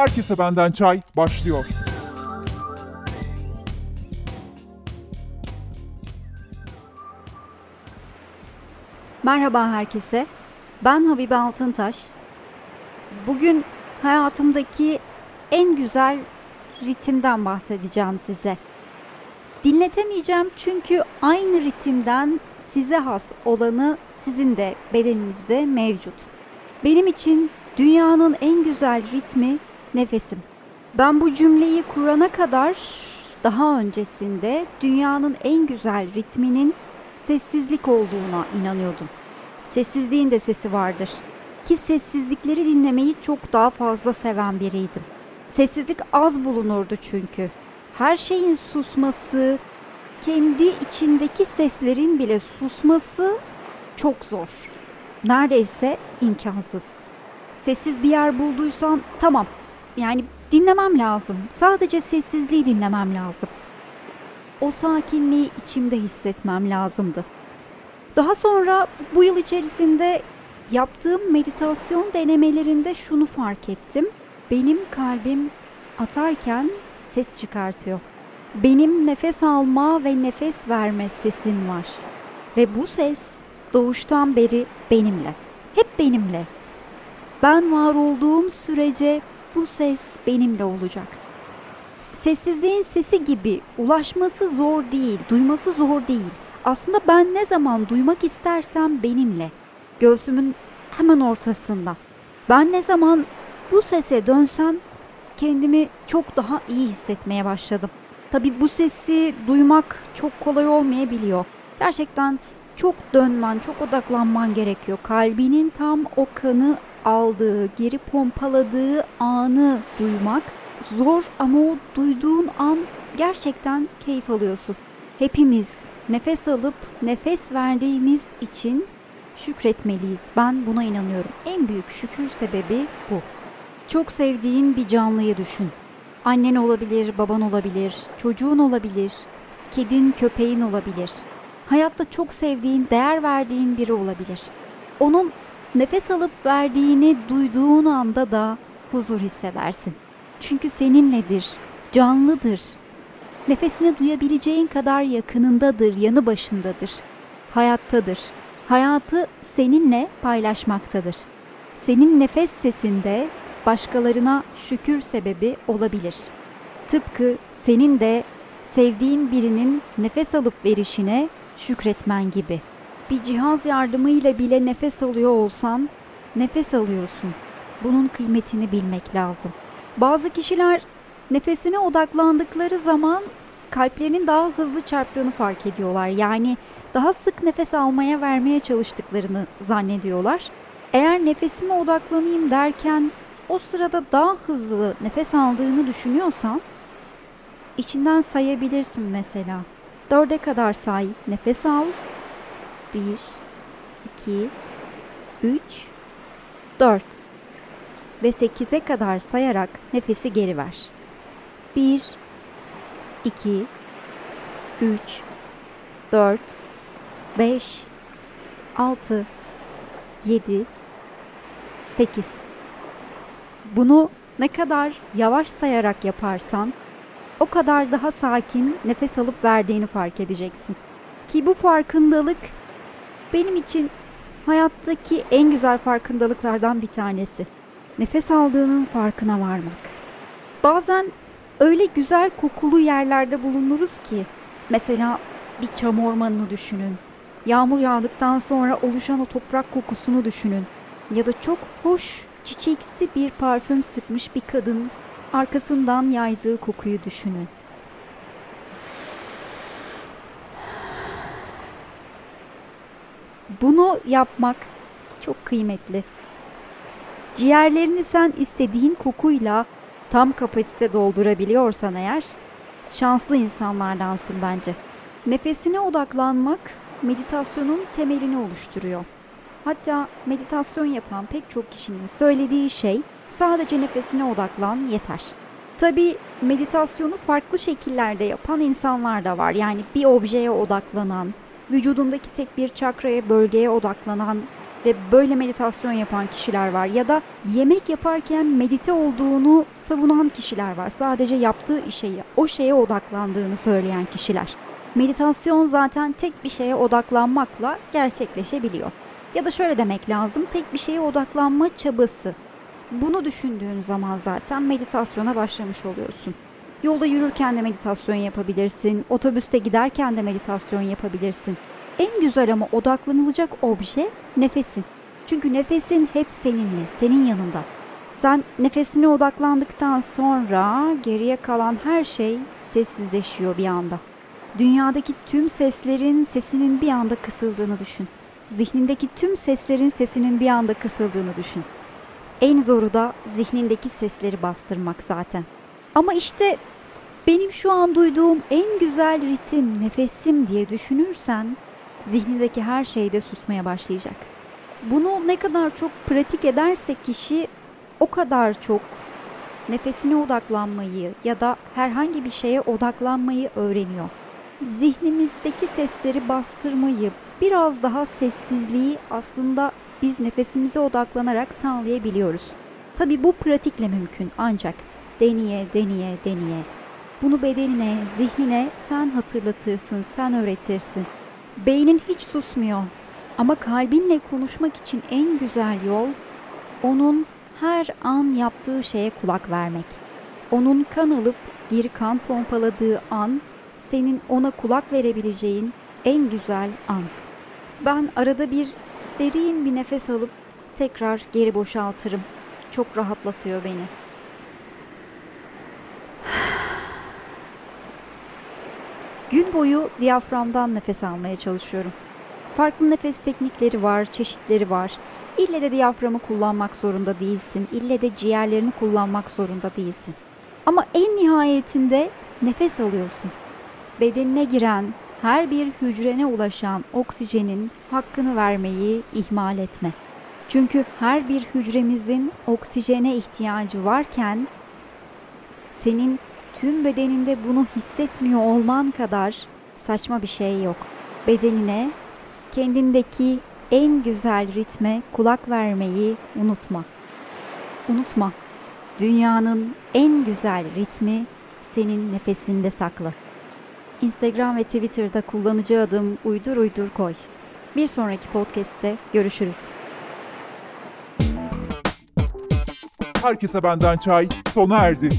Herkese benden çay başlıyor. Merhaba herkese. Ben Habibe Altıntaş. Bugün hayatımdaki en güzel ritimden bahsedeceğim size. Dinletemeyeceğim çünkü aynı ritimden size has olanı sizin de bedeninizde mevcut. Benim için dünyanın en güzel ritmi nefesim. Ben bu cümleyi kurana kadar daha öncesinde dünyanın en güzel ritminin sessizlik olduğuna inanıyordum. Sessizliğin de sesi vardır. Ki sessizlikleri dinlemeyi çok daha fazla seven biriydim. Sessizlik az bulunurdu çünkü. Her şeyin susması, kendi içindeki seslerin bile susması çok zor. Neredeyse imkansız. Sessiz bir yer bulduysam tamam. Yani dinlemem lazım. Sadece sessizliği dinlemem lazım. O sakinliği içimde hissetmem lazımdı. Daha sonra bu yıl içerisinde yaptığım meditasyon denemelerinde şunu fark ettim. Benim kalbim atarken ses çıkartıyor. Benim nefes alma ve nefes verme sesim var. Ve bu ses doğuştan beri benimle. Hep benimle. Ben var olduğum sürece bu ses benimle olacak. Sessizliğin sesi gibi ulaşması zor değil, duyması zor değil. Aslında ben ne zaman duymak istersem benimle. Göğsümün hemen ortasında. Ben ne zaman bu sese dönsem kendimi çok daha iyi hissetmeye başladım. Tabii bu sesi duymak çok kolay olmayabiliyor. Gerçekten çok dönmen, çok odaklanman gerekiyor. Kalbinin tam o kanı aldığı, geri pompaladığı anı duymak zor ama o duyduğun an gerçekten keyif alıyorsun. Hepimiz nefes alıp nefes verdiğimiz için şükretmeliyiz. Ben buna inanıyorum. En büyük şükür sebebi bu. Çok sevdiğin bir canlıyı düşün. Annen olabilir, baban olabilir, çocuğun olabilir, kedin, köpeğin olabilir. Hayatta çok sevdiğin, değer verdiğin biri olabilir. Onun nefes alıp verdiğini duyduğun anda da huzur hissedersin. Çünkü seninledir, canlıdır. Nefesini duyabileceğin kadar yakınındadır, yanı başındadır. Hayattadır. Hayatı seninle paylaşmaktadır. Senin nefes sesinde başkalarına şükür sebebi olabilir. Tıpkı senin de sevdiğin birinin nefes alıp verişine şükretmen gibi. Bir cihaz yardımıyla bile nefes alıyor olsan nefes alıyorsun. Bunun kıymetini bilmek lazım. Bazı kişiler nefesine odaklandıkları zaman kalplerinin daha hızlı çarptığını fark ediyorlar. Yani daha sık nefes almaya vermeye çalıştıklarını zannediyorlar. Eğer nefesime odaklanayım derken o sırada daha hızlı nefes aldığını düşünüyorsan içinden sayabilirsin mesela. Dörde kadar say, nefes al. Bir, iki, üç, dört. Ve sekize kadar sayarak nefesi geri ver. Bir, iki, üç, dört, beş, altı, yedi, sekiz. Bunu ne kadar yavaş sayarak yaparsan o kadar daha sakin nefes alıp verdiğini fark edeceksin. Ki bu farkındalık benim için hayattaki en güzel farkındalıklardan bir tanesi. Nefes aldığının farkına varmak. Bazen öyle güzel kokulu yerlerde bulunuruz ki mesela bir çam ormanını düşünün. Yağmur yağdıktan sonra oluşan o toprak kokusunu düşünün. Ya da çok hoş çiçeksi bir parfüm sıkmış bir kadın arkasından yaydığı kokuyu düşünün. Bunu yapmak çok kıymetli. Ciğerlerini sen istediğin kokuyla tam kapasite doldurabiliyorsan eğer şanslı insanlardansın bence. Nefesine odaklanmak meditasyonun temelini oluşturuyor. Hatta meditasyon yapan pek çok kişinin söylediği şey sadece nefesine odaklan yeter. Tabi meditasyonu farklı şekillerde yapan insanlar da var. Yani bir objeye odaklanan, vücudundaki tek bir çakraya, bölgeye odaklanan ve böyle meditasyon yapan kişiler var ya da yemek yaparken medite olduğunu savunan kişiler var. Sadece yaptığı işe, o şeye odaklandığını söyleyen kişiler. Meditasyon zaten tek bir şeye odaklanmakla gerçekleşebiliyor. Ya da şöyle demek lazım, tek bir şeye odaklanma çabası. Bunu düşündüğün zaman zaten meditasyona başlamış oluyorsun. Yolda yürürken de meditasyon yapabilirsin, otobüste giderken de meditasyon yapabilirsin. En güzel ama odaklanılacak obje nefesin. Çünkü nefesin hep seninle, senin yanında. Sen nefesine odaklandıktan sonra geriye kalan her şey sessizleşiyor bir anda. Dünyadaki tüm seslerin sesinin bir anda kısıldığını düşün. Zihnindeki tüm seslerin sesinin bir anda kısıldığını düşün. En zoru da zihnindeki sesleri bastırmak zaten. Ama işte benim şu an duyduğum en güzel ritim nefesim diye düşünürsen zihnindeki her şey de susmaya başlayacak. Bunu ne kadar çok pratik ederse kişi o kadar çok nefesine odaklanmayı ya da herhangi bir şeye odaklanmayı öğreniyor. Zihnimizdeki sesleri bastırmayı, biraz daha sessizliği aslında biz nefesimize odaklanarak sağlayabiliyoruz. Tabi bu pratikle mümkün ancak deneye deneye deneye. Bunu bedenine, zihnine sen hatırlatırsın, sen öğretirsin. Beynin hiç susmuyor. Ama kalbinle konuşmak için en güzel yol onun her an yaptığı şeye kulak vermek. Onun kan alıp geri kan pompaladığı an senin ona kulak verebileceğin en güzel an. Ben arada bir derin bir nefes alıp tekrar geri boşaltırım. Çok rahatlatıyor beni. Boyu diyaframdan nefes almaya çalışıyorum. Farklı nefes teknikleri var, çeşitleri var. İlle de diyaframı kullanmak zorunda değilsin. İlle de ciğerlerini kullanmak zorunda değilsin. Ama en nihayetinde nefes alıyorsun. Bedenine giren, her bir hücrene ulaşan oksijenin hakkını vermeyi ihmal etme. Çünkü her bir hücremizin oksijene ihtiyacı varken senin tüm bedeninde bunu hissetmiyor olman kadar saçma bir şey yok. Bedenine, kendindeki en güzel ritme kulak vermeyi unutma. Unutma. Dünyanın en güzel ritmi senin nefesinde saklı. Instagram ve Twitter'da kullanıcı adım uydur uydur koy. Bir sonraki podcast'te görüşürüz. Herkese benden çay sona erdi.